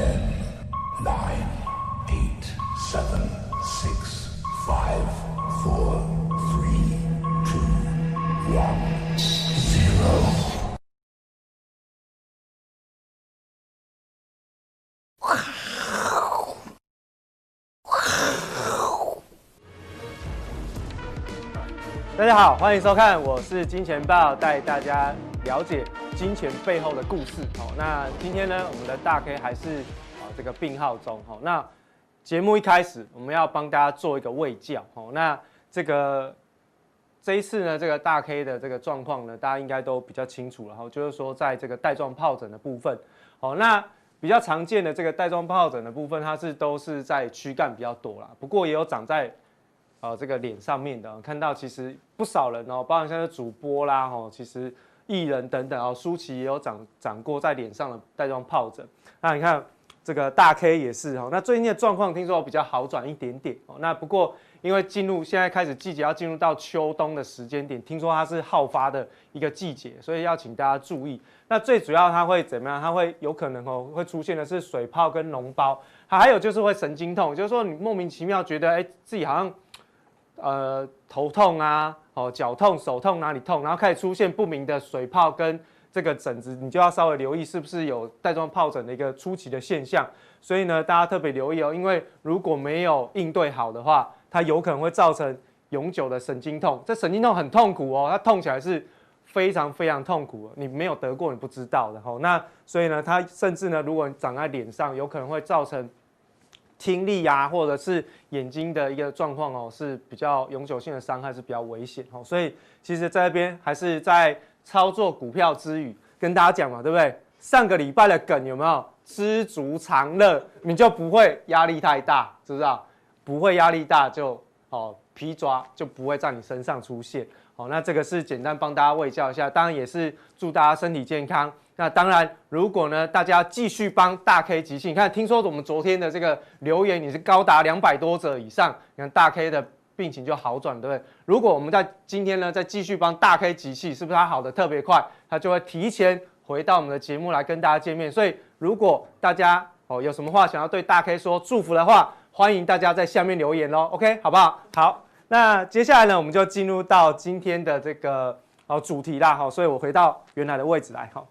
Ten, nine, eight, seven, six, five, four, three, two, one, zero. 大家好，欢迎收看，我是金钱爆，带大家了解金钱背后的故事。好，那今天呢，我们的大 K 还是啊这个病号中。好，那节目一开始，我们要帮大家做一个卫教。好，那这个这一次呢，这个大 K 的这个状况呢，大家应该都比较清楚了。哈，就是说在这个带状疱疹的部分，好，那比较常见的这个带状疱疹的部分，它是都是在躯干比较多啦，不过也有长在。呃，这个脸上面的看到，其实不少人哦，包括像是主播啦，吼，其实艺人等等哦，舒淇也有长长过在脸上的带状疱疹。那你看这个大 K 也是哦，那最近的状况听说比较好转一点点哦。那不过因为进入现在开始季节要进入到秋冬的时间点，听说它是好发的一个季节，所以要请大家注意。那最主要它会怎么样？它会有可能哦，会出现的是水泡跟脓包，还有就是会神经痛，就是说你莫名其妙觉得哎自己好像。呃，头痛啊，哦，脚痛、手痛哪里痛，然后开始出现不明的水泡跟这个疹子，你就要稍微留意是不是有带状疱疹的一个初期的现象。所以呢，大家特别留意哦，因为如果没有应对好的话，它有可能会造成永久的神经痛。这神经痛很痛苦哦，它痛起来是非常非常痛苦，你没有得过你不知道的哦。那所以呢，它甚至呢，如果你长在脸上，有可能会造成。听力啊，或者是眼睛的一个状况哦，是比较永久性的伤害，是比较危险哦。所以其实在这边还是在操作股票之余，跟大家讲嘛，对不对？上个礼拜的梗有没有？知足常乐，你就不会压力太大，知不知道？不会压力大就哦，皮抓就不会在你身上出现。好，那这个是简单帮大家喂教一下，当然也是祝大家身体健康。那当然，如果呢，大家继续帮大 K 集气，你看，听说我们昨天的这个留言，你是高达两百多则以上，你看大 K 的病情就好转，对不对？如果我们在今天呢，再继续帮大 K 集气，是不是他好的特别快？他就会提前回到我们的节目来跟大家见面。所以，如果大家哦有什么话想要对大 K 说祝福的话，欢迎大家在下面留言喽，OK，好不好？好，那接下来呢，我们就进入到今天的这个哦主题啦，好，所以我回到原来的位置来，好。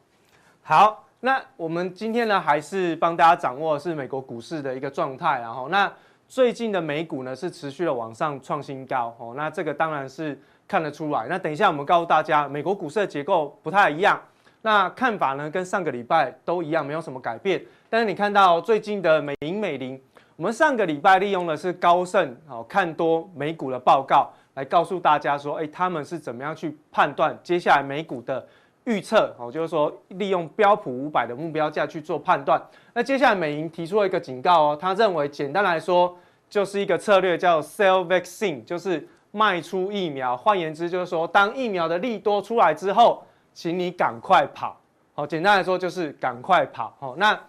好，那我们今天呢，还是帮大家掌握是美国股市的一个状态，然后那最近的美股呢是持续的往上创新高，哦，那这个当然是看得出来。那等一下我们告诉大家，美国股市的结构不太一样，那看法呢跟上个礼拜都一样，没有什么改变。但是你看到最近的美银美林，我们上个礼拜利用的是高盛哦看多美股的报告来告诉大家说，诶，他们是怎么样去判断接下来美股的。预测哦，就是说利用标普五百的目标价去做判断。那接下来美银提出了一个警告哦，他认为简单来说就是一个策略叫 sell vaccine，就是卖出疫苗。换言之，就是说当疫苗的利多出来之后，请你赶快跑。好，简单来说就是赶快跑。好，那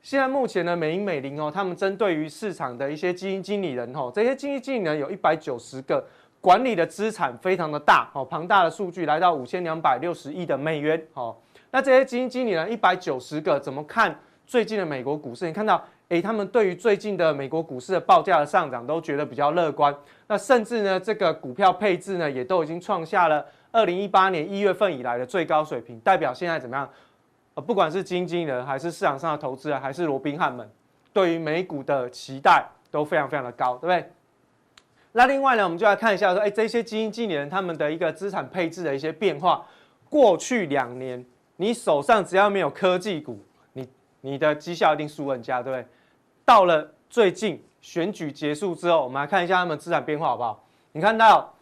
现在目前呢，美银美林哦，他们针对于市场的一些基金经理人哦，这些基金经理人有一百九十个。管理的资产非常的大，哦，庞大的数据来到五千两百六十亿的美元，哦，那这些基金经理人一百九十个怎么看最近的美国股市？你看到，诶，他们对于最近的美国股市的报价的上涨都觉得比较乐观，那甚至呢，这个股票配置呢，也都已经创下了二零一八年一月份以来的最高水平，代表现在怎么样？呃，不管是基金经理人还是市场上的投资人，还是罗宾汉们，对于美股的期待都非常非常的高，对不对？那另外呢，我们就来看一下说，哎，这些基金经理人他们的一个资产配置的一些变化。过去两年，你手上只要没有科技股，你你的绩效一定输人家，对不对？到了最近选举结束之后，我们来看一下他们资产变化好不好？你看到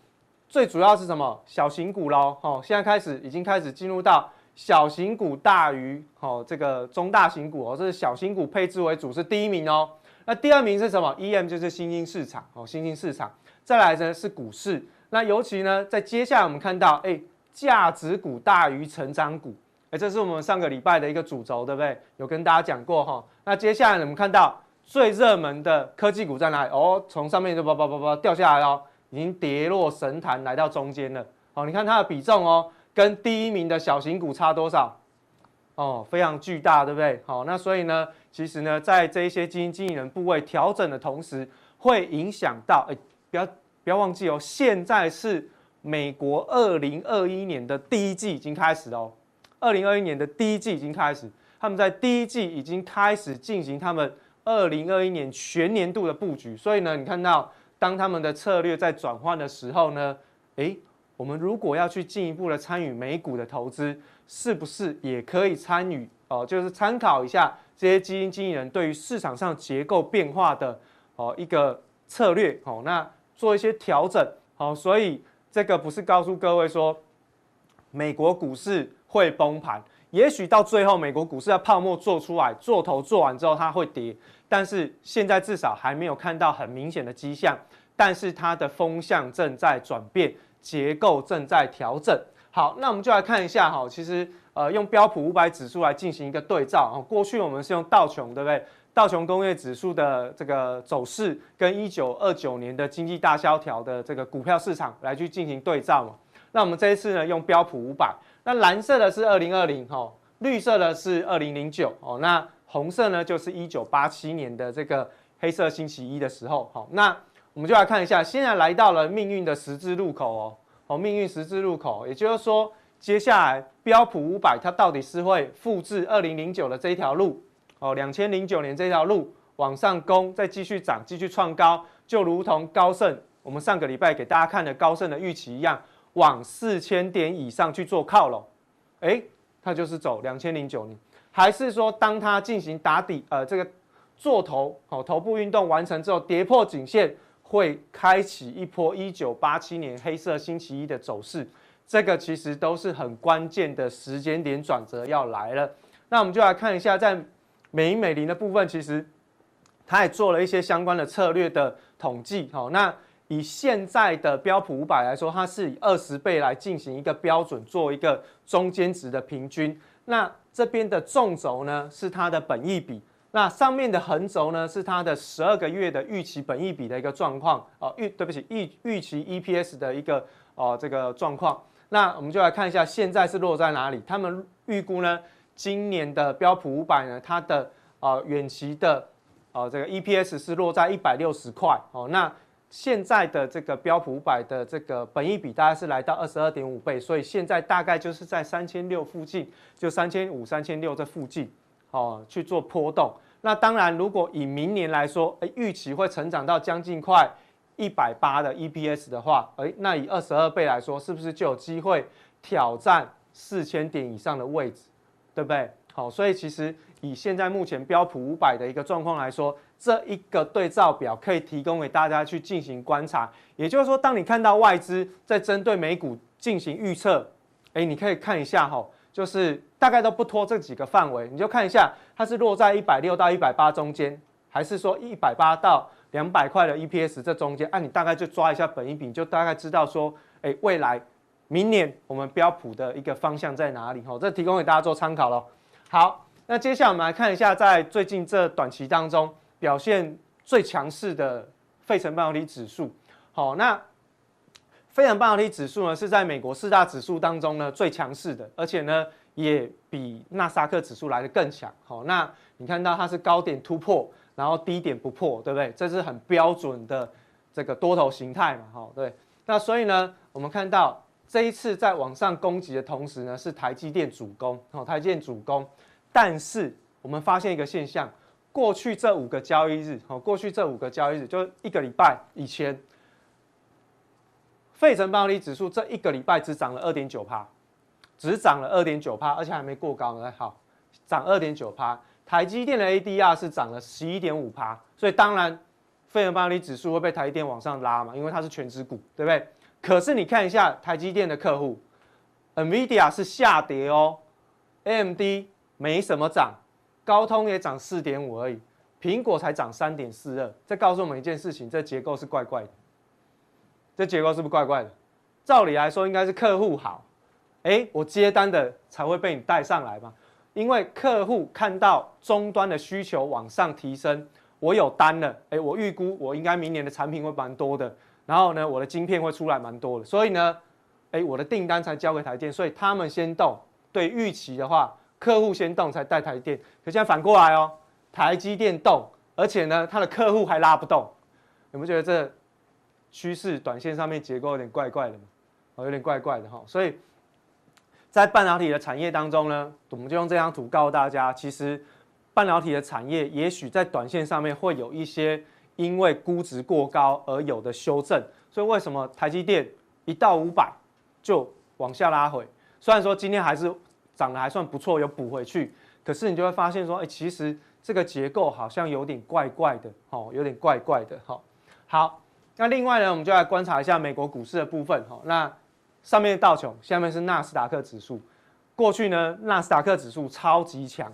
最主要是什么？小型股喽，哦，现在开始已经开始进入到小型股大于哦这个中大型股哦，这是小型股配置为主是第一名哦。那第二名是什么？EM 就是新兴市场哦，新兴市场。再来呢是股市。那尤其呢，在接下来我们看到，哎，价值股大于成长股，哎，这是我们上个礼拜的一个主轴，对不对？有跟大家讲过哈。那接下来我们看到最热门的科技股在哪里？哦，从上面就叭叭叭叭掉下来了，已经跌落神坛，来到中间了。哦，你看它的比重哦，跟第一名的小型股差多少？哦，非常巨大，对不对？好，那所以呢，其实呢，在这一些基金经理人部位调整的同时，会影响到，哎，不要不要忘记哦，现在是美国二零二一年的第一季已经开始了哦，二零二一年的第一季已经开始，他们在第一季已经开始进行他们二零二一年全年度的布局，所以呢，你看到当他们的策略在转换的时候呢，哎，我们如果要去进一步的参与美股的投资。是不是也可以参与哦？就是参考一下这些基金经理人对于市场上结构变化的哦一个策略哦，那做一些调整好，所以这个不是告诉各位说美国股市会崩盘，也许到最后美国股市的泡沫做出来，做头做完之后它会跌，但是现在至少还没有看到很明显的迹象，但是它的风向正在转变，结构正在调整。好，那我们就来看一下哈，其实呃用标普五百指数来进行一个对照啊。过去我们是用道琼，对不对？道琼工业指数的这个走势跟一九二九年的经济大萧条的这个股票市场来去进行对照嘛。那我们这一次呢用标普五百，那蓝色的是二零二零哈，绿色的是二零零九哦，那红色呢就是一九八七年的这个黑色星期一的时候。好，那我们就来看一下，现在来到了命运的十字路口哦。哦，命运十字路口，也就是说，接下来标普五百它到底是会复制二零零九的这一条路，哦，两千零九年这条路往上攻，再继续涨，继续创高，就如同高盛我们上个礼拜给大家看的高盛的预期一样，往四千点以上去做靠拢，哎，它就是走两千零九年，还是说当它进行打底，呃，这个做头，哦，头部运动完成之后，跌破颈线。会开启一波一九八七年黑色星期一的走势，这个其实都是很关键的时间点转折要来了。那我们就来看一下，在美银美林的部分，其实它也做了一些相关的策略的统计。好，那以现在的标普五百来说，它是以二十倍来进行一个标准，做一个中间值的平均。那这边的纵轴呢，是它的本益比。那上面的横轴呢，是它的十二个月的预期本益比的一个状况哦，预对不起预预期 EPS 的一个哦这个状况。那我们就来看一下，现在是落在哪里？他们预估呢，今年的标普五百呢，它的呃远期的呃这个 EPS 是落在一百六十块哦。那现在的这个标普五百的这个本益比大概是来到二十二点五倍，所以现在大概就是在三千六附近，就三千五、三千六这附近哦去做波动。那当然，如果以明年来说，诶，预期会成长到将近快一百八的 EPS 的话，诶，那以二十二倍来说，是不是就有机会挑战四千点以上的位置，对不对？好，所以其实以现在目前标普五百的一个状况来说，这一个对照表可以提供给大家去进行观察。也就是说，当你看到外资在针对美股进行预测，诶，你可以看一下哈。就是大概都不脱这几个范围，你就看一下它是落在一百六到一百八中间，还是说一百八到两百块的 EPS 这中间？啊，你大概就抓一下本益比，就大概知道说，哎，未来明年我们标普的一个方向在哪里？吼，这提供给大家做参考咯。好，那接下来我们来看一下，在最近这短期当中表现最强势的费城半导体指数。好，那。费城半导体指数呢，是在美国四大指数当中呢最强势的，而且呢也比纳斯克指数来得更强。好，那你看到它是高点突破，然后低点不破，对不对？这是很标准的这个多头形态嘛。好，对。那所以呢，我们看到这一次在往上攻击的同时呢，是台积电主攻。哦，台积电主攻。但是我们发现一个现象，过去这五个交易日，好，过去这五个交易日，就一个礼拜以前。费城半导体指数这一个礼拜只涨了二点九趴，只涨了二点九趴，而且还没过高呢。好，涨二点九趴。台积电的 ADR 是涨了十一点五趴，所以当然费城半导体指数会被台积电往上拉嘛，因为它是全值股，对不对？可是你看一下台积电的客户，NVIDIA 是下跌哦，AMD 没什么涨，高通也涨四点五而已，苹果才涨三点四二，这告诉我们一件事情，这结构是怪怪的。这结构是不是怪怪的？照理来说应该是客户好，哎，我接单的才会被你带上来嘛。因为客户看到终端的需求往上提升，我有单了，哎，我预估我应该明年的产品会蛮多的，然后呢，我的晶片会出来蛮多的，所以呢，哎，我的订单才交给台积电，所以他们先动。对预期的话，客户先动才带台积电，可现在反过来哦，台积电动，而且呢，它的客户还拉不动，有没有觉得这趋势短线上面结构有点怪怪的嘛？哦，有点怪怪的哈，所以在半导体的产业当中呢，我们就用这张图告诉大家，其实半导体的产业也许在短线上面会有一些因为估值过高而有的修正，所以为什么台积电一到五百就往下拉回？虽然说今天还是。涨得还算不错，有补回去，可是你就会发现说，哎，其实这个结构好像有点怪怪的，哦，有点怪怪的，哈。好，那另外呢，我们就来观察一下美国股市的部分，哈。那上面道琼，下面是纳斯达克指数。过去呢，纳斯达克指数超级强，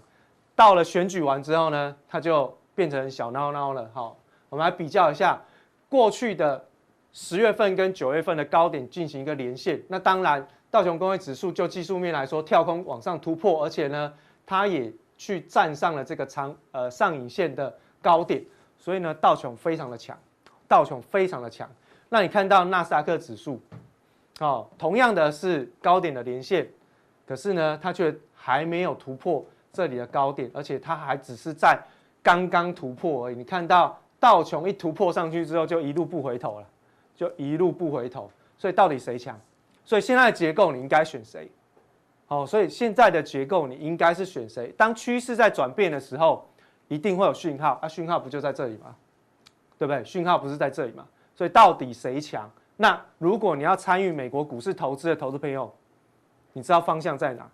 到了选举完之后呢，它就变成小孬孬了，哈。我们来比较一下过去的十月份跟九月份的高点进行一个连线，那当然。道琼工业指数就技术面来说，跳空往上突破，而且呢，它也去站上了这个长呃上影线的高点，所以呢，道琼非常的强，道琼非常的强。那你看到纳斯达克指数，哦，同样的是高点的连线，可是呢，它却还没有突破这里的高点，而且它还只是在刚刚突破而已。你看到道琼一突破上去之后，就一路不回头了，就一路不回头。所以到底谁强？所以现在的结构你应该选谁？好，所以现在的结构你应该是选谁？当趋势在转变的时候，一定会有讯号啊，讯号不就在这里吗？对不对？讯号不是在这里吗？所以到底谁强？那如果你要参与美国股市投资的投资朋友，你知道方向在哪？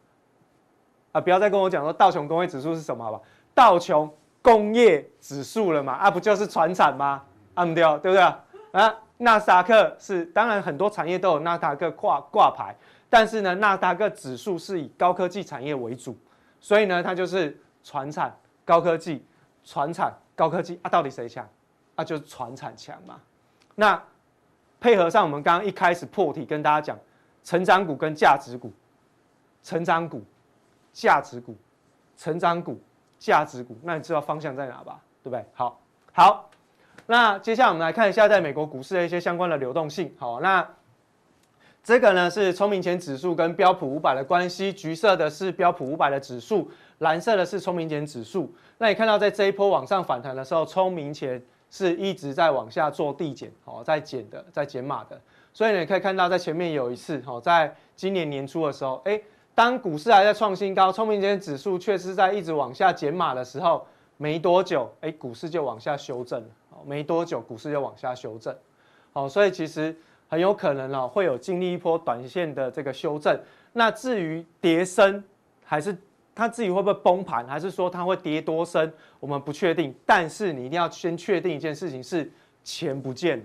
啊，不要再跟我讲说道琼工业指数是什么，好吧？道琼工业指数了嘛？啊，不就是传产吗？啊，不对，对不对啊？纳斯克是，当然很多产业都有纳斯克挂挂牌，但是呢，纳斯克指数是以高科技产业为主，所以呢，它就是传产高科技，传产高科技啊，到底谁强？啊，就是传产强嘛。那配合上我们刚刚一开始破题跟大家讲，成长股跟价值股，成长股、价值股、成长股、价值股，那你知道方向在哪吧？对不对？好，好。那接下来我们来看一下在美国股市的一些相关的流动性。好，那这个呢是聪明钱指数跟标普五百的关系，橘色的是标普五百的指数，蓝色的是聪明钱指数。那你看到在这一波往上反弹的时候，聪明钱是一直在往下做递减，好，在减的，在减码的。所以你可以看到在前面有一次，好，在今年年初的时候，诶，当股市还在创新高，聪明钱指数却是在一直往下减码的时候，没多久，诶，股市就往下修正了。没多久，股市就往下修正，好，所以其实很有可能哦，会有经历一波短线的这个修正。那至于跌深，还是它自己会不会崩盘，还是说它会跌多深，我们不确定。但是你一定要先确定一件事情是钱不见。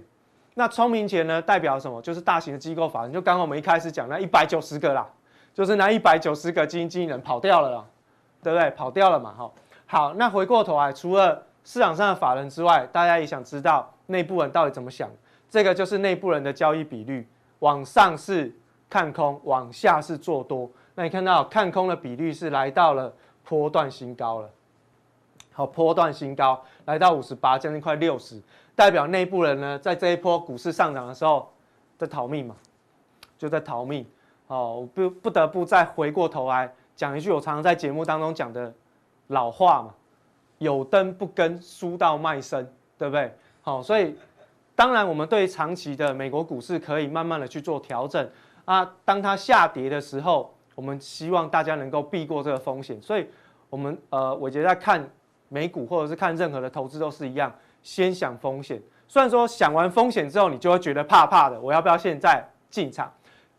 那聪明钱呢，代表什么？就是大型的机构法人，就刚刚我们一开始讲那一百九十个啦，就是那一百九十个基金经理人跑掉了，对不对？跑掉了嘛，哈。好，那回过头来，除了市场上的法人之外，大家也想知道内部人到底怎么想。这个就是内部人的交易比率，往上是看空，往下是做多。那你看到看空的比率是来到了波段新高了，好，波段新高来到五十八，将近快六十，代表内部人呢在这一波股市上涨的时候在逃命嘛，就在逃命。哦，不不得不再回过头来讲一句我常常在节目当中讲的老话嘛。有灯不跟，输到卖身，对不对？好，所以当然我们对长期的美国股市可以慢慢的去做调整啊。当它下跌的时候，我们希望大家能够避过这个风险。所以，我们呃，伟捷在看美股或者是看任何的投资都是一样，先想风险。虽然说想完风险之后，你就会觉得怕怕的，我要不要现在进场？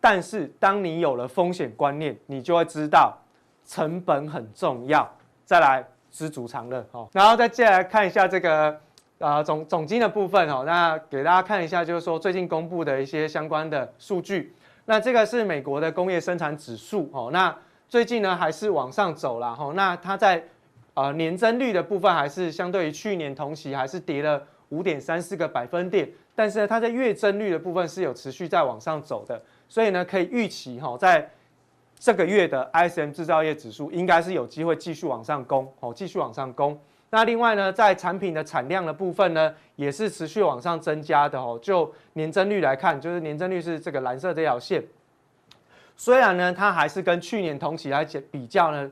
但是当你有了风险观念，你就会知道成本很重要。再来。知足常乐，好，然后再接下来看一下这个，呃，总总经的部分，哦，那给大家看一下，就是说最近公布的一些相关的数据。那这个是美国的工业生产指数，哦，那最近呢还是往上走了，哈，那它在呃年增率的部分还是相对于去年同期还是跌了五点三四个百分点，但是呢它在月增率的部分是有持续在往上走的，所以呢可以预期，哈，在这个月的 ISM 制造业指数应该是有机会继续往上攻，哦，继续往上攻。那另外呢，在产品的产量的部分呢，也是持续往上增加的哦。就年增率来看，就是年增率是这个蓝色这条线。虽然呢，它还是跟去年同期来比较呢，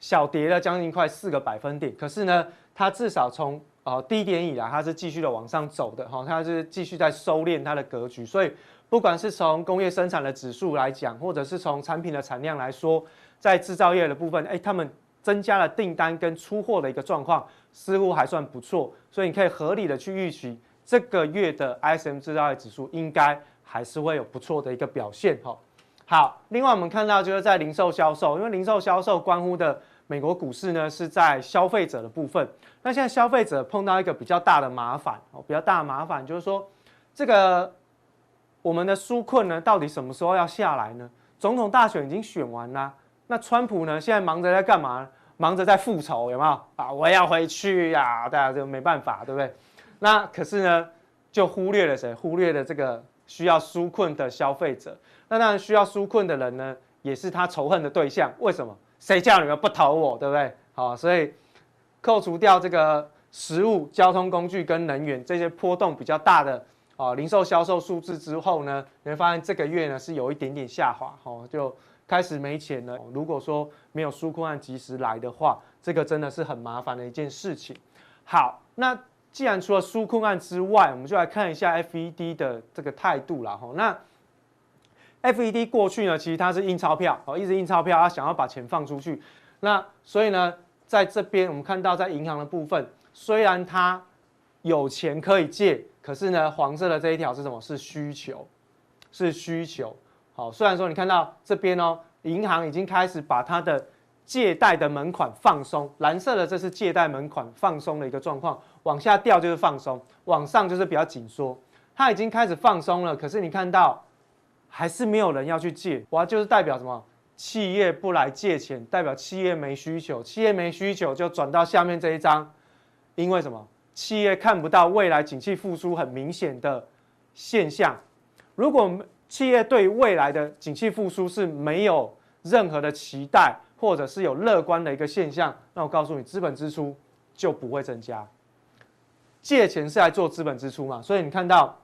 小跌了将近快四个百分点，可是呢，它至少从呃低点以来，它是继续的往上走的哈，它是继续在收敛它的格局，所以不管是从工业生产的指数来讲，或者是从产品的产量来说，在制造业的部分，哎，他们增加了订单跟出货的一个状况，似乎还算不错，所以你可以合理的去预期这个月的 ISM 制造业指数应该还是会有不错的一个表现哈。好，另外我们看到就是在零售销售，因为零售销售关乎的美国股市呢是在消费者的部分。那现在消费者碰到一个比较大的麻烦哦，比较大的麻烦就是说，这个我们的纾困呢到底什么时候要下来呢？总统大选已经选完了，那川普呢现在忙着在干嘛？忙着在复仇，有没有啊？我要回去呀，大家就没办法，对不对？那可是呢，就忽略了谁？忽略了这个需要纾困的消费者。那当然需要纾困的人呢，也是他仇恨的对象。为什么？谁叫你们不投我，对不对？好，所以扣除掉这个食物、交通工具跟能源这些波动比较大的啊零售销售数字之后呢，你会发现这个月呢是有一点点下滑，哦，就开始没钱了。如果说没有纾困案及时来的话，这个真的是很麻烦的一件事情。好，那既然除了纾困案之外，我们就来看一下 FED 的这个态度了，哈，那。FED 过去呢，其实它是印钞票，哦，一直印钞票，它想要把钱放出去。那所以呢，在这边我们看到，在银行的部分，虽然它有钱可以借，可是呢，黄色的这一条是什么？是需求，是需求。好，虽然说你看到这边哦，银行已经开始把它的借贷的门槛放松，蓝色的这是借贷门槛放松的一个状况，往下掉就是放松，往上就是比较紧缩。它已经开始放松了，可是你看到。还是没有人要去借，哇，就是代表什么？企业不来借钱，代表企业没需求，企业没需求就转到下面这一张，因为什么？企业看不到未来景气复苏很明显的现象。如果企业对未来的景气复苏是没有任何的期待，或者是有乐观的一个现象，那我告诉你，资本支出就不会增加。借钱是来做资本支出嘛，所以你看到。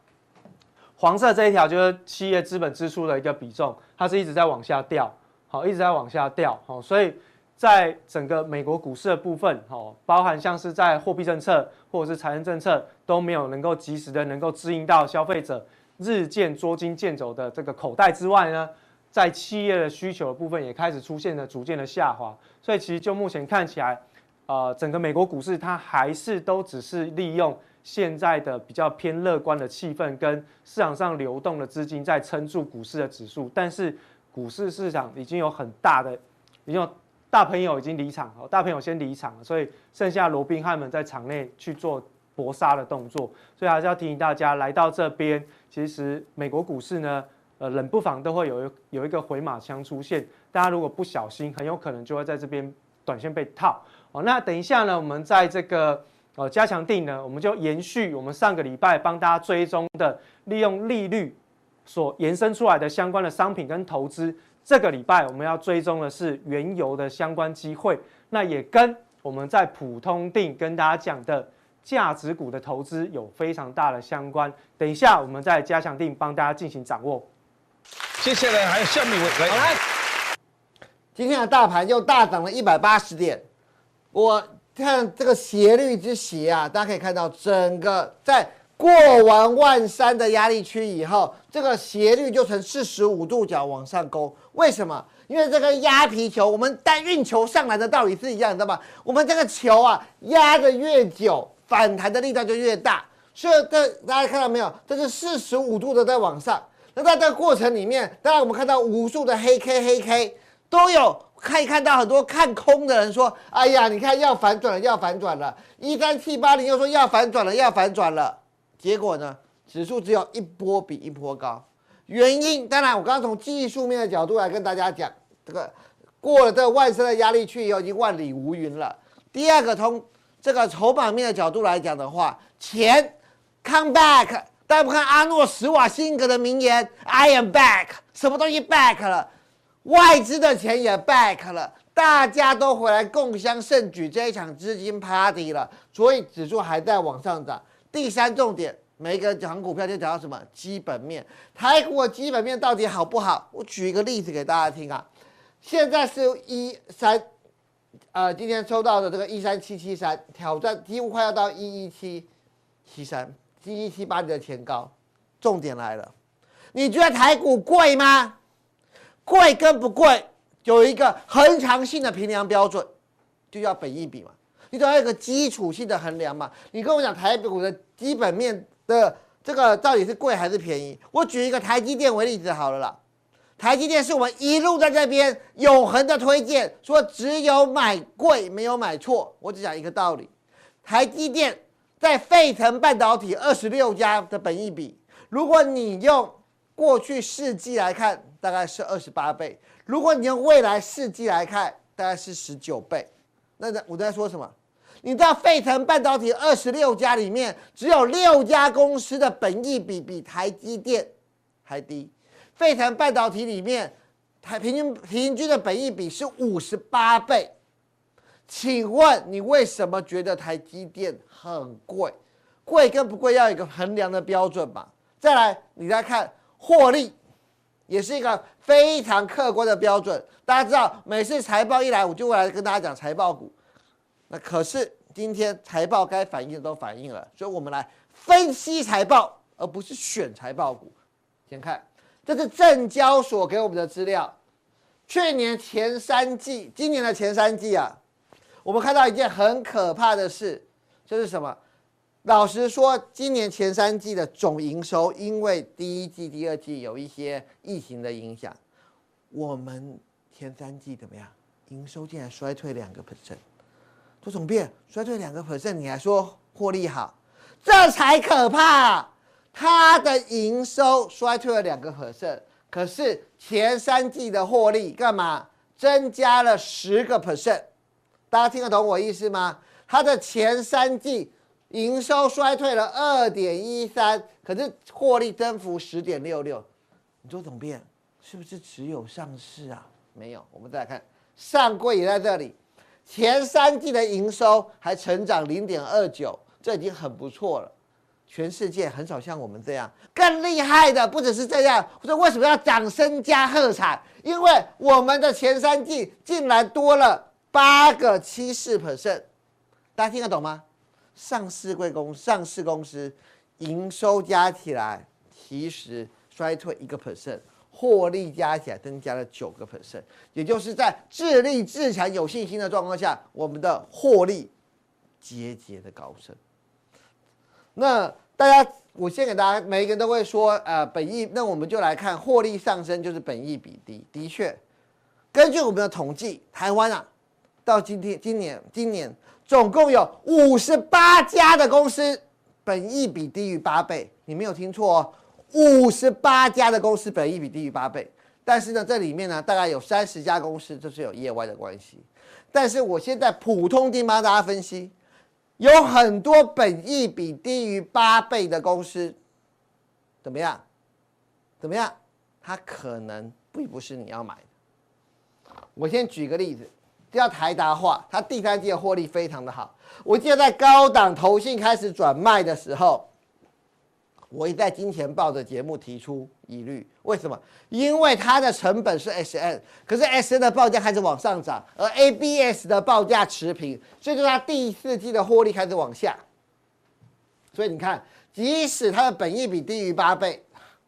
黄色这一条就是企业资本支出的一个比重，它是一直在往下掉，好，一直在往下掉，好，所以在整个美国股市的部分，哦，包含像是在货币政策或者是财政政策都没有能够及时的能够支应到消费者日渐捉襟见肘的这个口袋之外呢，在企业的需求的部分也开始出现了逐渐的下滑，所以其实就目前看起来，呃，整个美国股市它还是都只是利用。现在的比较偏乐观的气氛跟市场上流动的资金在撑住股市的指数，但是股市市场已经有很大的，已经有大朋友已经离场哦，大朋友先离场了，所以剩下罗宾汉们在场内去做搏杀的动作，所以还是要提醒大家，来到这边，其实美国股市呢，呃，冷不防都会有有一个回马枪出现，大家如果不小心，很有可能就会在这边短线被套。哦，那等一下呢，我们在这个。呃，加强定呢，我们就延续我们上个礼拜帮大家追踪的，利用利率所延伸出来的相关的商品跟投资。这个礼拜我们要追踪的是原油的相关机会，那也跟我们在普通定跟大家讲的价值股的投资有非常大的相关。等一下我们在加强定帮大家进行掌握。接下来还有下面一位，好来，今天的大盘又大涨了一百八十点，我。看这个斜率之斜啊，大家可以看到，整个在过完万三的压力区以后，这个斜率就成四十五度角往上勾。为什么？因为这个压皮球，我们带运球上来的道理是一样的，知道吗？我们这个球啊，压得越久，反弹的力道就越大。所以这大家看到没有？这是四十五度的在往上。那在这个过程里面，当然我们看到无数的黑 K 黑 K 都有。可以看到很多看空的人说：“哎呀，你看要反转了，要反转了。”一三七八零又说要反转了，要反转了。结果呢，指数只有一波比一波高。原因当然，我刚刚从技术面的角度来跟大家讲，这个过了这个万三的压力区以后，已经万里无云了。第二个，从这个筹码面的角度来讲的话，钱 come back。大家不看阿诺·史瓦辛格的名言：“I am back。”什么东西 back 了？外资的钱也 back 了，大家都回来共襄盛举这一场资金 party 了，所以指数还在往上涨。第三重点，每一个讲股票就讲到什么基本面，台股的基本面到底好不好？我举一个例子给大家听啊，现在是一三呃，今天收到的这个一三七七三挑战，几乎快要到一一七七三，一一七八的前高。重点来了，你觉得台股贵吗？贵跟不贵有一个恒常性的评量标准，就叫本益比嘛。你总要有个基础性的衡量嘛。你跟我讲台股的基本面的这个到底是贵还是便宜？我举一个台积电为例子好了啦。台积电是我们一路在这边永恒的推荐，说只有买贵没有买错。我只讲一个道理：台积电在费城半导体二十六家的本益比，如果你用过去世纪来看，大概是二十八倍；如果你用未来世纪来看，大概是十九倍。那我在说什么？你知道费城半导体二十六家里面，只有六家公司的本益比比台积电还低。费城半导体里面，台平均平均的本益比是五十八倍，请问你为什么觉得台积电很贵？贵跟不贵要有一个衡量的标准吧。再来，你再看获利，也是一个非常客观的标准。大家知道，每次财报一来，我就会来跟大家讲财报股。那可是今天财报该反映的都反映了，所以我们来分析财报，而不是选财报股。先看。这是证交所给我们的资料，去年前三季，今年的前三季啊，我们看到一件很可怕的事，就是什么？老实说，今年前三季的总营收，因为第一季、第二季有一些疫情的影响，我们前三季怎么样？营收竟然衰退两个 percent，周总编，衰退两个 percent，你还说获利好，这才可怕。它的营收衰退了两个 percent，可是前三季的获利干嘛增加了十个 percent？大家听得懂我意思吗？它的前三季营收衰退了二点一三，可是获利增幅十点六六。你说怎么变？是不是只有上市啊？没有，我们再来看上柜也在这里，前三季的营收还成长零点二九，这已经很不错了。全世界很少像我们这样更厉害的，不只是这样。我说为什么要掌声加喝彩？因为我们的前三季竟然多了八个七四 percent，大家听得懂吗？上市贵公上市公司营收加起来其实衰退一个 percent，获利加起来增加了九个 percent，也就是在自立自强有信心的状况下，我们的获利节节的高升。那大家，我先给大家，每一个人都会说，呃，本益，那我们就来看获利上升就是本益比低。的确，根据我们的统计，台湾啊，到今天今年今年总共有五十八家的公司本益比低于八倍，你没有听错哦，五十八家的公司本益比低于八倍。但是呢，这里面呢，大概有三十家公司这是有业外的关系。但是我现在普通地帮大家分析。有很多本益比低于八倍的公司，怎么样？怎么样？它可能并不是你要买的。我先举个例子，叫台达化，它第三季的获利非常的好。我记得在高档投信开始转卖的时候。我一在金钱豹的节目提出疑虑，为什么？因为它的成本是 SN，可是 SN 的报价开始往上涨，而 ABS 的报价持平，所以就它第四季的获利开始往下。所以你看，即使它的本益比低于八倍，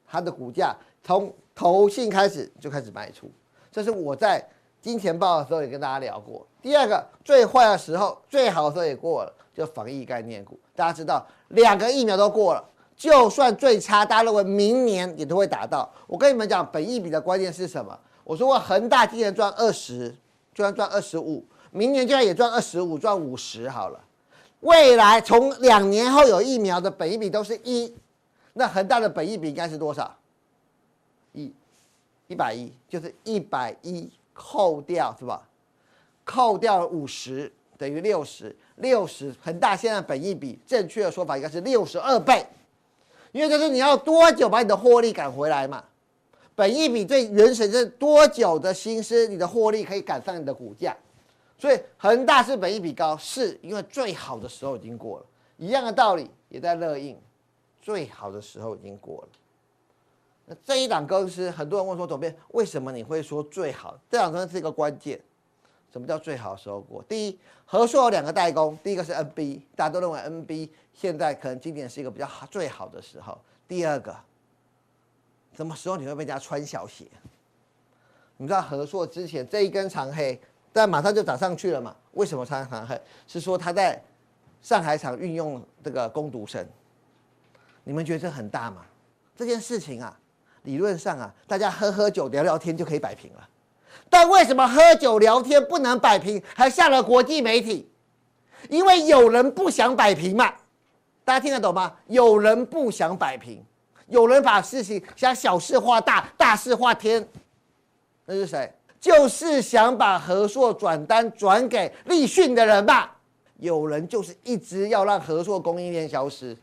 它的股价从投信开始就开始卖出。这是我在金钱豹的时候也跟大家聊过。第二个，最坏的时候，最好的时候也过了，就防疫概念股。大家知道，两个疫苗都过了。就算最差，大家认为明年也都会达到。我跟你们讲，本益比的关键是什么？我说过，恒大今年赚二十，就算赚二十五，明年就算也赚二十五，赚五十好了。未来从两年后有疫苗的本益比都是一，那恒大的本益比应该是多少？一，一百一，就是一百一扣掉是吧？扣掉五十等于六十，六十恒大现在本益比正确的说法应该是六十二倍。因为就是你要多久把你的获利赶回来嘛？本一笔最原始是多久的心思，你的获利可以赶上你的股价。所以恒大是本一笔高，是因为最好的时候已经过了。一样的道理也在热映，最好的时候已经过了。那这一档公司，很多人问说，总编为什么你会说最好？这档公司是一个关键，什么叫最好的时候过？第一，和硕有两个代工，第一个是 NB，大家都认为 NB 现在可能今年是一个比较好最好的时候。第二个，什么时候你会被人家穿小鞋？你知道和硕之前这一根长黑，但马上就涨上去了嘛？为什么长长黑？是说他在上海厂运用这个攻读生，你们觉得这很大吗？这件事情啊，理论上啊，大家喝喝酒聊聊天就可以摆平了。但为什么喝酒聊天不能摆平，还下了国际媒体？因为有人不想摆平嘛，大家听得懂吗？有人不想摆平，有人把事情想小事化大，大事化天，那是谁？就是想把和硕转单转给立讯的人吧。有人就是一直要让和硕供应链消失，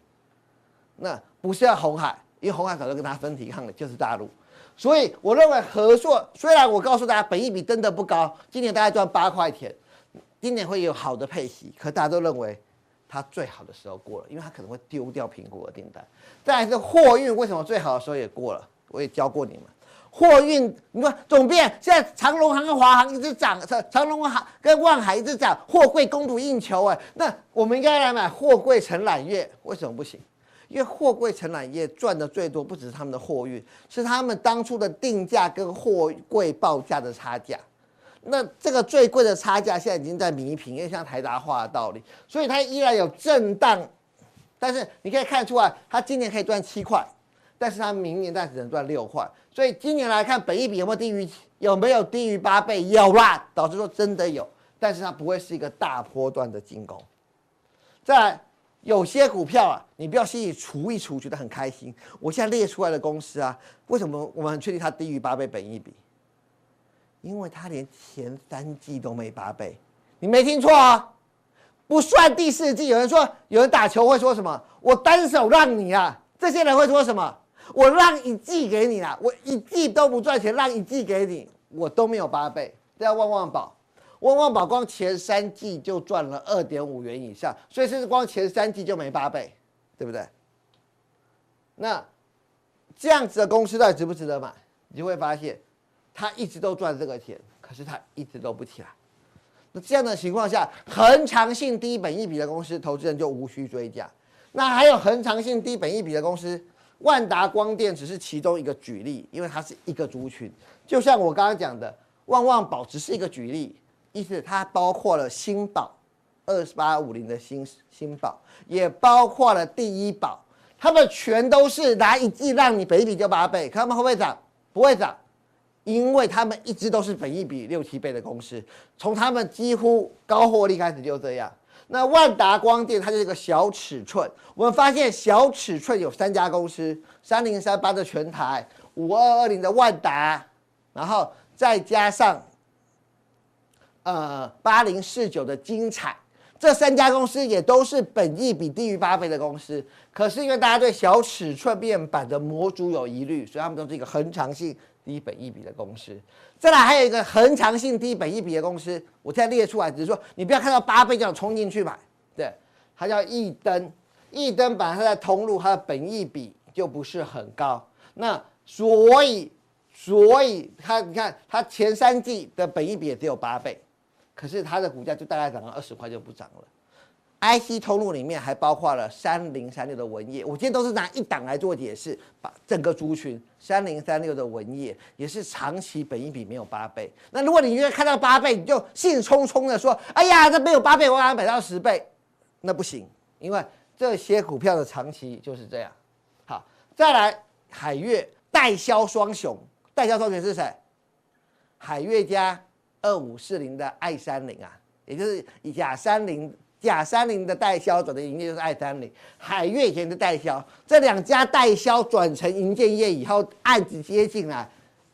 那不是要红海，因为红海可能跟他分庭抗礼，就是大陆。所以我认为和硕虽然我告诉大家本益比真的不高，今年大概赚八块钱，今年会有好的配息，可大家都认为它最好的时候过了，因为它可能会丢掉苹果的订单。再来是货运，为什么最好的时候也过了？我也教过你们，货运你说总编现在长荣航跟华航一直涨，长荣航跟万海一直涨，货柜供不应求哎，那我们应该来买货柜承揽月，为什么不行？因为货柜承揽业赚的最多，不只是他们的货运，是他们当初的定价跟货柜报价的差价。那这个最贵的差价现在已经在弥平，因为像台达化的道理，所以它依然有震荡。但是你可以看出来，它今年可以赚七块，但是它明年但只能赚六块。所以今年来看，本益比有没有低于有没有低于八倍？有啦，导致说真的有，但是它不会是一个大波段的进攻。再来。有些股票啊，你不要心里除一除，觉得很开心。我现在列出来的公司啊，为什么我们很确定它低于八倍本益比？因为它连前三季都没八倍，你没听错啊，不算第四季。有人说，有人打球会说什么？我单手让你啊，这些人会说什么？我让一季给你啊，我一季都不赚钱，让一季给你，我都没有八倍，这叫旺旺宝。旺旺宝光前三季就赚了二点五元以上，所以甚至光前三季就没八倍，对不对？那这样子的公司到底值不值得买？你就会发现，它一直都赚这个钱，可是它一直都不起来。那这样的情况下，恒常性低本益比的公司，投资人就无需追加。那还有恒常性低本益比的公司，万达光电只是其中一个举例，因为它是一个族群。就像我刚刚讲的，旺旺宝只是一个举例。意思它包括了新宝，二八五零的新新宝，也包括了第一宝，他们全都是拿一季让你本益比就八倍，他们会不会涨？不会涨，因为他们一直都是本一比六七倍的公司，从他们几乎高获利开始就这样。那万达光电它就是一个小尺寸，我们发现小尺寸有三家公司：三零三八的全台，五二二零的万达，然后再加上。呃，八零四九的精彩，这三家公司也都是本益比低于八倍的公司。可是因为大家对小尺寸面板的模组有疑虑，所以他们都是一个恒常性低本益比的公司。再来还有一个恒常性低本益比的公司，我现在列出来，只是说你不要看到八倍就想冲进去买。对，它叫易登，易登本来它在通路，它的本益比就不是很高。那所以，所以它你看它前三季的本益比也只有八倍。可是它的股价就大概涨到二十块就不涨了。IC 通路里面还包括了三零三六的文业，我今天都是拿一档来做解释，把整个族群三零三六的文业也是长期本益比没有八倍。那如果你因为看到八倍，你就兴冲冲的说，哎呀，这没有八倍，我要买到十倍，那不行，因为这些股票的长期就是这样。好，再来海月代销双雄，代销双雄是谁？海悦加。二五四零的爱三零啊，也就是以甲三零、甲三零的代销转的营业就是爱三零，海悦以前的代销，这两家代销转成营建业以后，案子接进来，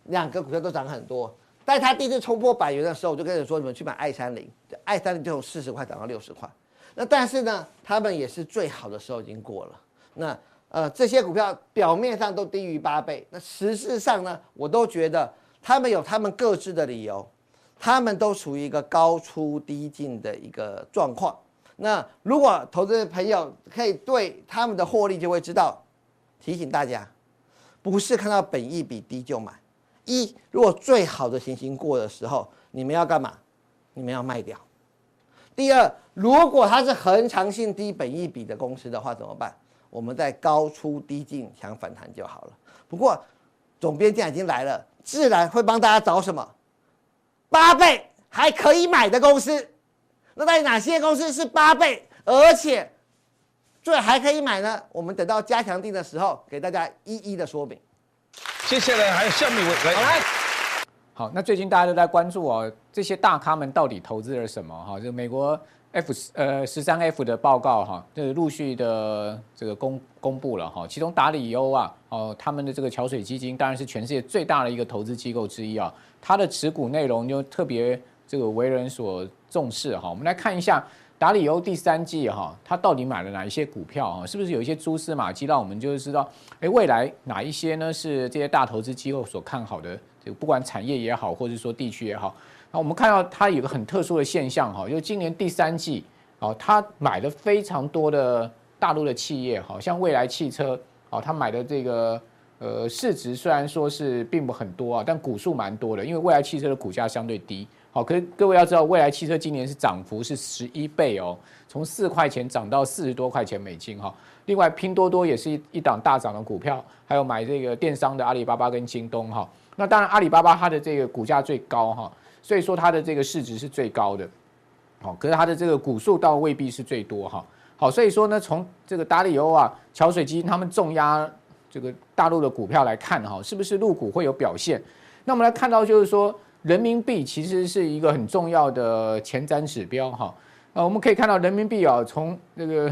两个股票都涨很多。但他第一次冲破百元的时候，我就跟你说，你们去买爱三零，爱三零就从四十块涨到六十块。那但是呢，他们也是最好的时候已经过了。那呃，这些股票表面上都低于八倍，那实质上呢，我都觉得他们有他们各自的理由。他们都处于一个高出低进的一个状况。那如果投资的朋友可以对他们的获利就会知道，提醒大家，不是看到本益比低就买。一，如果最好的行情过的时候，你们要干嘛？你们要卖掉。第二，如果它是恒常性低本益比的公司的话，怎么办？我们在高出低进抢反弹就好了。不过，总编辑已经来了，自然会帮大家找什么八倍还可以买的公司。那到底哪些公司是八倍，而且最还可以买呢？我们等到加强定的时候，给大家一一的说明。接下来还有下面来，来，好，那最近大家都在关注哦，这些大咖们到底投资了什么？哈，就美国 F 呃十三 F 的报告哈，这个陆续的这个公公布了哈，其中达里欧啊，哦，他们的这个桥水基金当然是全世界最大的一个投资机构之一啊，它的持股内容就特别这个为人所重视哈，我们来看一下达里欧第三季哈，他到底买了哪一些股票啊？是不是有一些蛛丝马迹，让我们就是知道，哎，未来哪一些呢是这些大投资机构所看好的？这个不管产业也好，或者说地区也好，那我们看到它有个很特殊的现象哈，就今年第三季哦，他买了非常多的大陆的企业，好像蔚来汽车哦，他买的这个呃市值虽然说是并不很多啊，但股数蛮多的，因为未来汽车的股价相对低。好，可是各位要知道，未来汽车今年是涨幅是十一倍哦，从四块钱涨到四十多块钱美金哈。另外，拼多多也是一一档大涨的股票，还有买这个电商的阿里巴巴跟京东哈。那当然，阿里巴巴它的这个股价最高哈，所以说它的这个市值是最高的。好，可是它的这个股数倒未必是最多哈。好，所以说呢，从这个达里欧啊、桥水基金他们重压这个大陆的股票来看哈，是不是入股会有表现？那我们来看到就是说。人民币其实是一个很重要的前瞻指标哈，呃，我们可以看到人民币啊，从这个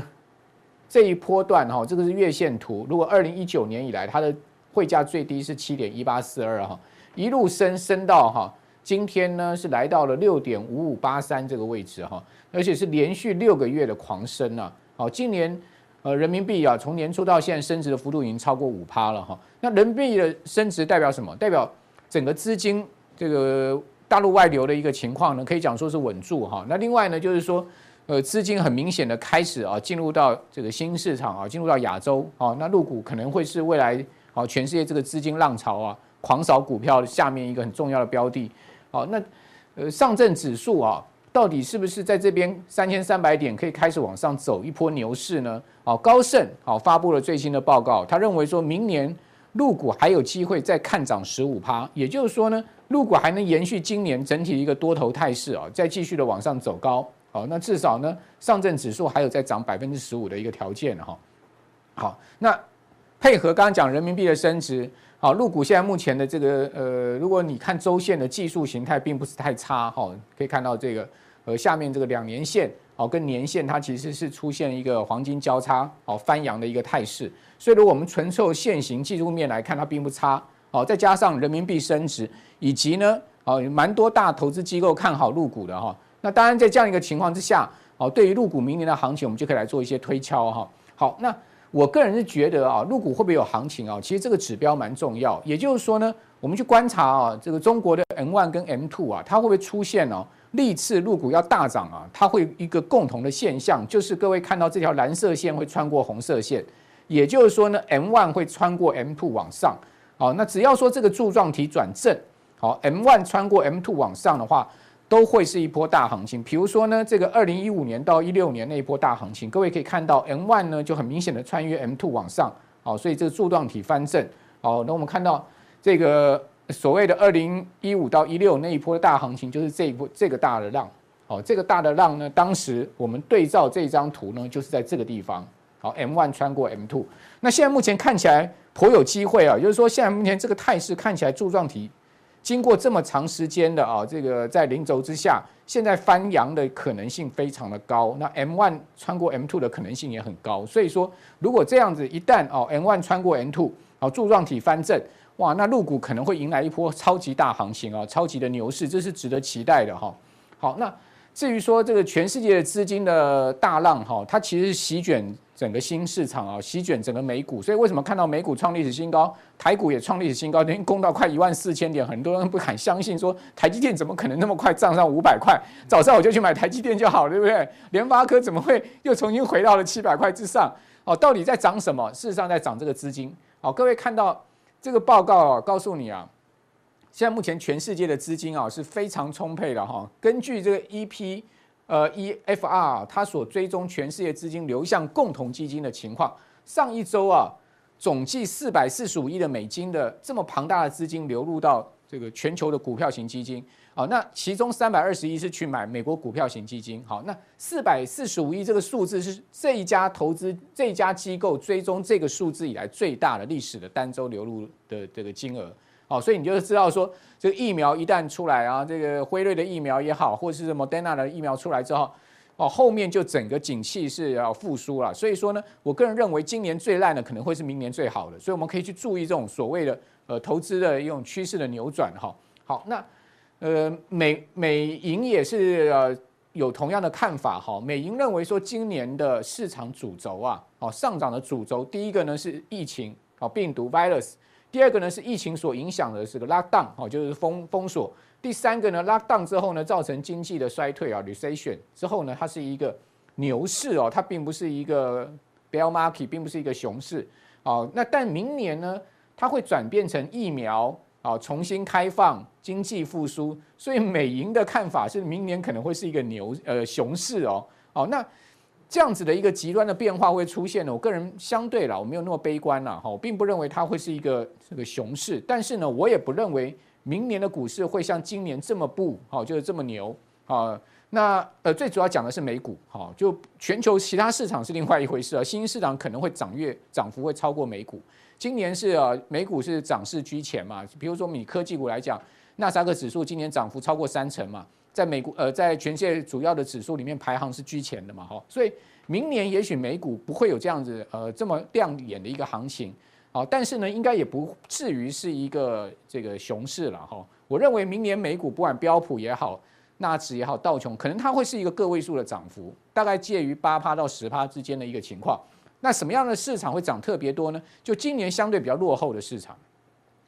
这一波段哈，这个是月线图。如果二零一九年以来它的汇价最低是七点一八四二哈，一路升升到哈，今天呢是来到了六点五五八三这个位置哈，而且是连续六个月的狂升啊。好，今年呃人民币啊从年初到现在升值的幅度已经超过五趴了哈。那人民币的升值代表什么？代表整个资金。这个大陆外流的一个情况呢，可以讲说是稳住哈。那另外呢，就是说，呃，资金很明显的开始啊，进入到这个新市场啊，进入到亚洲啊。那陆股可能会是未来啊，全世界这个资金浪潮啊，狂扫股票下面一个很重要的标的。好，那呃，上证指数啊，到底是不是在这边三千三百点可以开始往上走一波牛市呢？好，高盛好发布了最新的报告，他认为说明年陆股还有机会再看涨十五趴，也就是说呢。陆股还能延续今年整体一个多头态势啊，再继续的往上走高，好，那至少呢，上证指数还有再涨百分之十五的一个条件哈。好，那配合刚刚讲人民币的升值，好，入股现在目前的这个呃，如果你看周线的技术形态并不是太差哈，可以看到这个呃下面这个两年线哦跟年线它其实是出现一个黄金交叉哦翻阳的一个态势，所以如果我们纯凑线型技术面来看，它并不差。好，再加上人民币升值，以及呢，哦，蛮多大投资机构看好入股的哈。那当然，在这样一个情况之下，哦，对于入股明年的行情，我们就可以来做一些推敲哈。好，那我个人是觉得啊，入股会不会有行情啊？其实这个指标蛮重要。也就是说呢，我们去观察啊，这个中国的 M1 跟 M2 啊，它会不会出现哦，历次入股要大涨啊？它会一个共同的现象，就是各位看到这条蓝色线会穿过红色线，也就是说呢，M1 会穿过 M2 往上。好，那只要说这个柱状体转正，好，M1 穿过 M2 往上的话，都会是一波大行情。比如说呢，这个二零一五年到一六年那一波大行情，各位可以看到，M one 呢就很明显的穿越 M two 往上，好，所以这个柱状体翻正，好，那我们看到这个所谓的二零一五到一六那一波大行情，就是这一波这个大的浪，好，这个大的浪呢，当时我们对照这张图呢，就是在这个地方，好，M one 穿过 M two，那现在目前看起来。颇有机会啊，就是说现在目前这个态势看起来柱状体经过这么长时间的啊，这个在零轴之下，现在翻扬的可能性非常的高。那 M one 穿过 M two 的可能性也很高。所以说，如果这样子一旦哦 M one 穿过 M two，好柱状体翻正，哇，那入股可能会迎来一波超级大行情啊，超级的牛市，这是值得期待的哈。好，那至于说这个全世界的资金的大浪哈，它其实席卷。整个新市场啊，席卷整个美股，所以为什么看到美股创历史新高，台股也创历史新高，已经攻到快一万四千点，很多人不敢相信，说台积电怎么可能那么快涨上五百块？早上我就去买台积电就好了，对不对？联发科怎么会又重新回到了七百块之上？哦，到底在涨什么？事实上在涨这个资金。好，各位看到这个报告，告诉你啊，现在目前全世界的资金啊是非常充沛的哈。根据这个 EP 呃 EFR 它所追踪全世界资金流向共同基金的情况，上一周啊总计四百四十五亿的美金的这么庞大的资金流入到这个全球的股票型基金。好，那其中三百二十亿是去买美国股票型基金。好，那四百四十五亿这个数字是这一家投资这一家机构追踪这个数字以来最大的历史的单周流入的这个金额。好，所以你就知道说，这个疫苗一旦出来啊，这个辉瑞的疫苗也好，或者是 Moderna 的疫苗出来之后，哦，后面就整个景气是要复苏了。所以说呢，我个人认为今年最烂的可能会是明年最好的。所以我们可以去注意这种所谓的呃投资的一种趋势的扭转。哈，好，那。呃，美美银也是呃有同样的看法哈。美银认为说，今年的市场主轴啊，哦上涨的主轴，第一个呢是疫情哦病毒 virus，第二个呢是疫情所影响的这个 lockdown 哦就是封封锁，第三个呢 lockdown 之后呢造成经济的衰退啊 recession 之后呢它是一个牛市哦，它并不是一个 bear market，并不是一个熊市哦。那但明年呢，它会转变成疫苗。啊，重新开放，经济复苏，所以美银的看法是明年可能会是一个牛呃熊市哦。哦，那这样子的一个极端的变化会出现呢？我个人相对啦，我没有那么悲观啦，哈，我并不认为它会是一个这个熊市，但是呢，我也不认为明年的股市会像今年这么不好，就是这么牛啊。那呃，最主要讲的是美股，哈，就全球其他市场是另外一回事啊，新兴市场可能会涨越涨幅会超过美股。今年是啊，美股是涨势居前嘛。比如说，以科技股来讲，纳斯达克指数今年涨幅超过三成嘛，在美股呃，在全世界主要的指数里面排行是居前的嘛，哈。所以明年也许美股不会有这样子呃这么亮眼的一个行情，好，但是呢，应该也不至于是一个这个熊市了哈。我认为明年美股不管标普也好，纳指也好，道琼可能它会是一个个位数的涨幅，大概介于八趴到十趴之间的一个情况。那什么样的市场会涨特别多呢？就今年相对比较落后的市场，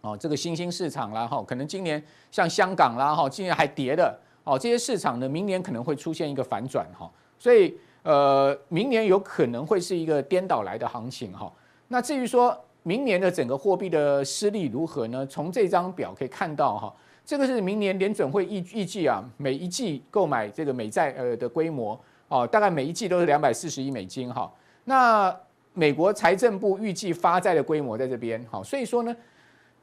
哦，这个新兴市场啦，哈，可能今年像香港啦，哈，今年还跌的，哦，这些市场呢，明年可能会出现一个反转，哈，所以呃，明年有可能会是一个颠倒来的行情，哈。那至于说明年的整个货币的施力如何呢？从这张表可以看到，哈，这个是明年联准会预预计啊，每一季购买这个美债呃的规模，哦，大概每一季都是两百四十亿美金，哈，那。美国财政部预计发债的规模在这边，哈，所以说呢，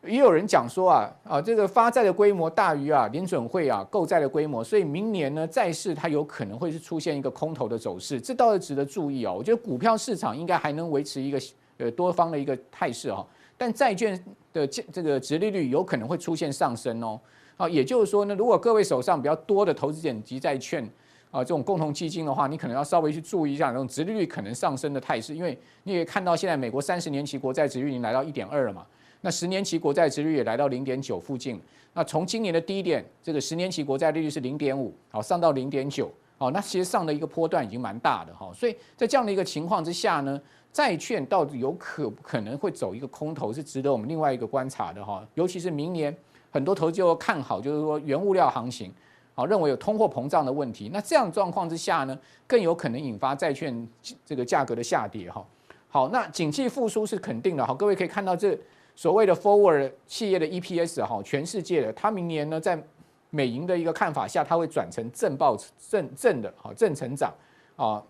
也有人讲说啊，啊，这个发债的规模大于啊联准会啊购债的规模，所以明年呢债市它有可能会是出现一个空头的走势，这倒是值得注意哦。我觉得股票市场应该还能维持一个呃多方的一个态势哈，但债券的这个殖利率有可能会出现上升哦，好，也就是说呢，如果各位手上比较多的投资等级债券。啊，这种共同基金的话，你可能要稍微去注意一下这种殖利率可能上升的态势，因为你也看到现在美国三十年期国债殖利率已经来到一点二了嘛，那十年期国债殖利率也来到零点九附近。那从今年的低点，这个十年期国债利率是零点五，好上到零点九，好，那其实上的一个波段已经蛮大的哈，所以在这样的一个情况之下呢，债券到底有可可能会走一个空头，是值得我们另外一个观察的哈，尤其是明年很多投资者看好，就是说原物料行情。好，认为有通货膨胀的问题，那这样状况之下呢，更有可能引发债券这个价格的下跌哈。好，那景气复苏是肯定的。好，各位可以看到这所谓的 forward 企业的 EPS 哈，全世界的，它明年呢在美银的一个看法下，它会转成正报正正的，哈正成长啊。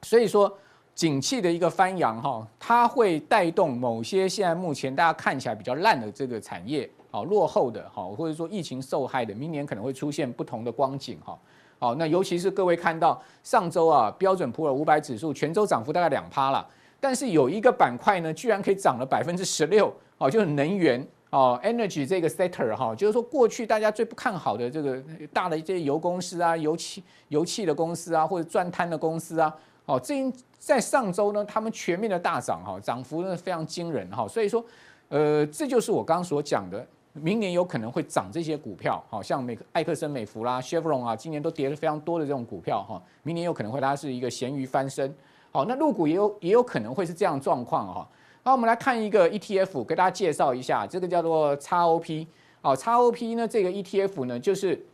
所以说，景气的一个翻扬哈，它会带动某些现在目前大家看起来比较烂的这个产业。啊，落后的哈，或者说疫情受害的，明年可能会出现不同的光景哈。好，那尤其是各位看到上周啊，标准普尔五百指数全周涨幅大概两趴了，但是有一个板块呢，居然可以涨了百分之十六，哦，就是能源哦，energy 这个 sector 哈，就是说过去大家最不看好的这个大的一些油公司啊，油气油气的公司啊，或者钻探的公司啊，哦，这在上周呢，他们全面的大涨哈，涨幅呢非常惊人哈，所以说，呃，这就是我刚刚所讲的。明年有可能会涨这些股票，好像美埃克森美孚啦、Chevron 啊，今年都跌了非常多的这种股票哈。明年有可能会它是一个咸鱼翻身，好，那入股也有也有可能会是这样状况哈。那我们来看一个 ETF，给大家介绍一下，这个叫做 XOP，好，XOP 呢这个 ETF 呢就是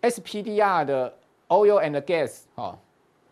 SPDR 的 Oil and Gas，好，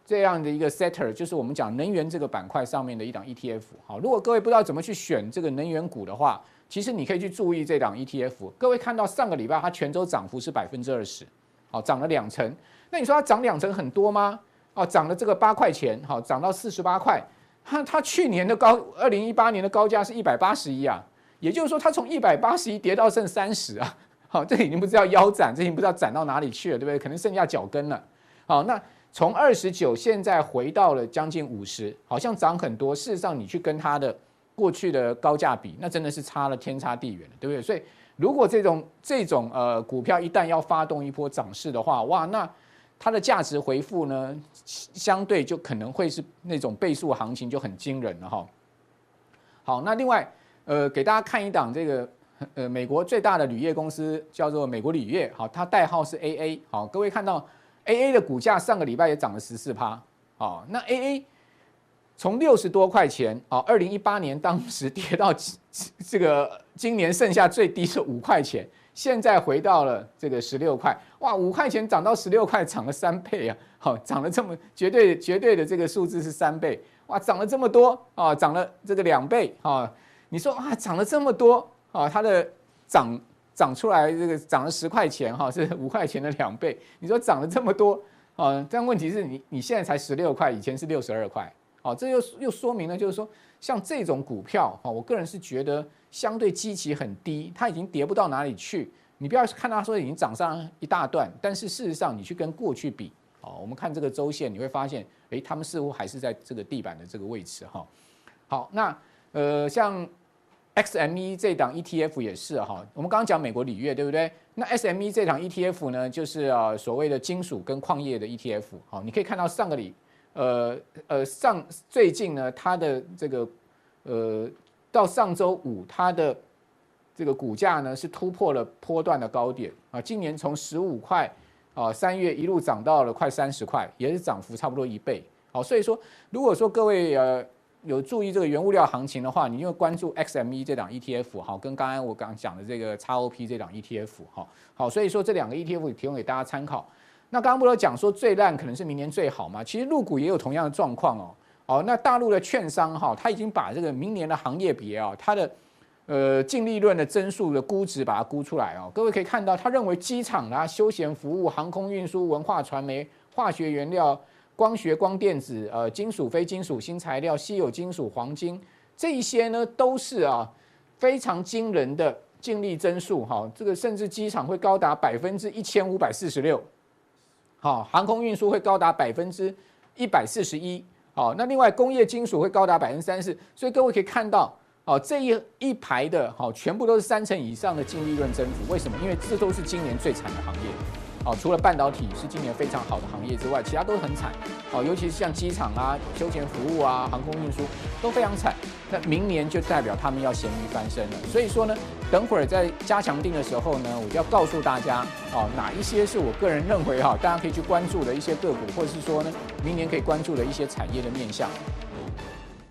这样的一个 setter，就是我们讲能源这个板块上面的一档 ETF，好，如果各位不知道怎么去选这个能源股的话。其实你可以去注意这档 ETF。各位看到上个礼拜它全周涨幅是百分之二十，好，涨了两成。那你说它涨两成很多吗？哦，涨了这个八块钱，好，涨到四十八块。它它去年的高，二零一八年的高价是一百八十一啊，也就是说它从一百八十一跌到剩三十啊，好，这已经不知道腰斩，这已经不知道斩到哪里去了，对不对？可能剩下脚跟了。好，那从二十九现在回到了将近五十，好像涨很多。事实上，你去跟它的过去的高价比，那真的是差了天差地远，对不对？所以，如果这种这种呃股票一旦要发动一波涨势的话，哇，那它的价值回复呢，相对就可能会是那种倍数行情就很惊人了哈。好，那另外呃，给大家看一档这个呃美国最大的铝业公司叫做美国铝业，好，它代号是 AA，好，各位看到。A A 的股价上个礼拜也涨了十四趴，哦，那 A A 从六十多块钱，哦，二零一八年当时跌到 这个今年剩下最低是五块钱，现在回到了这个十六块，哇，五块钱涨到十六块，涨了三倍啊，好，涨了这么绝对绝对的这个数字是三倍，哇，涨了这么多啊，涨了这个两倍啊，你说啊，涨了这么多啊，它的涨。涨出来这个涨了十块钱哈，是五块钱的两倍。你说涨了这么多啊？但问题是你你现在才十六块，以前是六十二块。哦，这又又说明了，就是说像这种股票哈，我个人是觉得相对基期很低，它已经跌不到哪里去。你不要看它说已经涨上一大段，但是事实上你去跟过去比，哦，我们看这个周线，你会发现，诶，他们似乎还是在这个地板的这个位置哈。好，那呃像。XME 这档 ETF 也是哈，我们刚刚讲美国铝业对不对？那 SME 这档 ETF 呢，就是啊所谓的金属跟矿业的 ETF。好，你可以看到上个礼，呃呃上最近呢，它的这个呃到上周五，它的这个股价呢是突破了波段的高点啊，今年从十五块啊三月一路涨到了快三十块，也是涨幅差不多一倍。好，所以说如果说各位呃。有注意这个原物料行情的话，你就关注 XME 这档 ETF，好，跟刚刚我刚讲的这个 XOP 这档 ETF，好，好，所以说这两个 ETF 提供给大家参考。那刚刚不是讲说最烂可能是明年最好嘛？其实入股也有同样的状况哦，哦，那大陆的券商哈，他已经把这个明年的行业别啊，它的呃净利润的增速的估值把它估出来哦。各位可以看到，他认为机场啦、休闲服务、航空运输、文化传媒、化学原料。光学、光电子、呃，金属、非金属、新材料、稀有金属、黄金，这一些呢，都是啊非常惊人的净利增速哈。这个甚至机场会高达百分之一千五百四十六，好，航空运输会高达百分之一百四十一，好，那另外工业金属会高达百分之三十，所以各位可以看到，哦，这一一排的好，全部都是三成以上的净利润增幅。为什么？因为这都是今年最惨的行业。哦，除了半导体是今年非常好的行业之外，其他都很惨。哦，尤其是像机场啊、休闲服务啊、航空运输都非常惨。那明年就代表他们要咸鱼翻身了。所以说呢，等会儿在加强定的时候呢，我就要告诉大家，哦，哪一些是我个人认为哈，大家可以去关注的一些个股，或者是说呢，明年可以关注的一些产业的面向。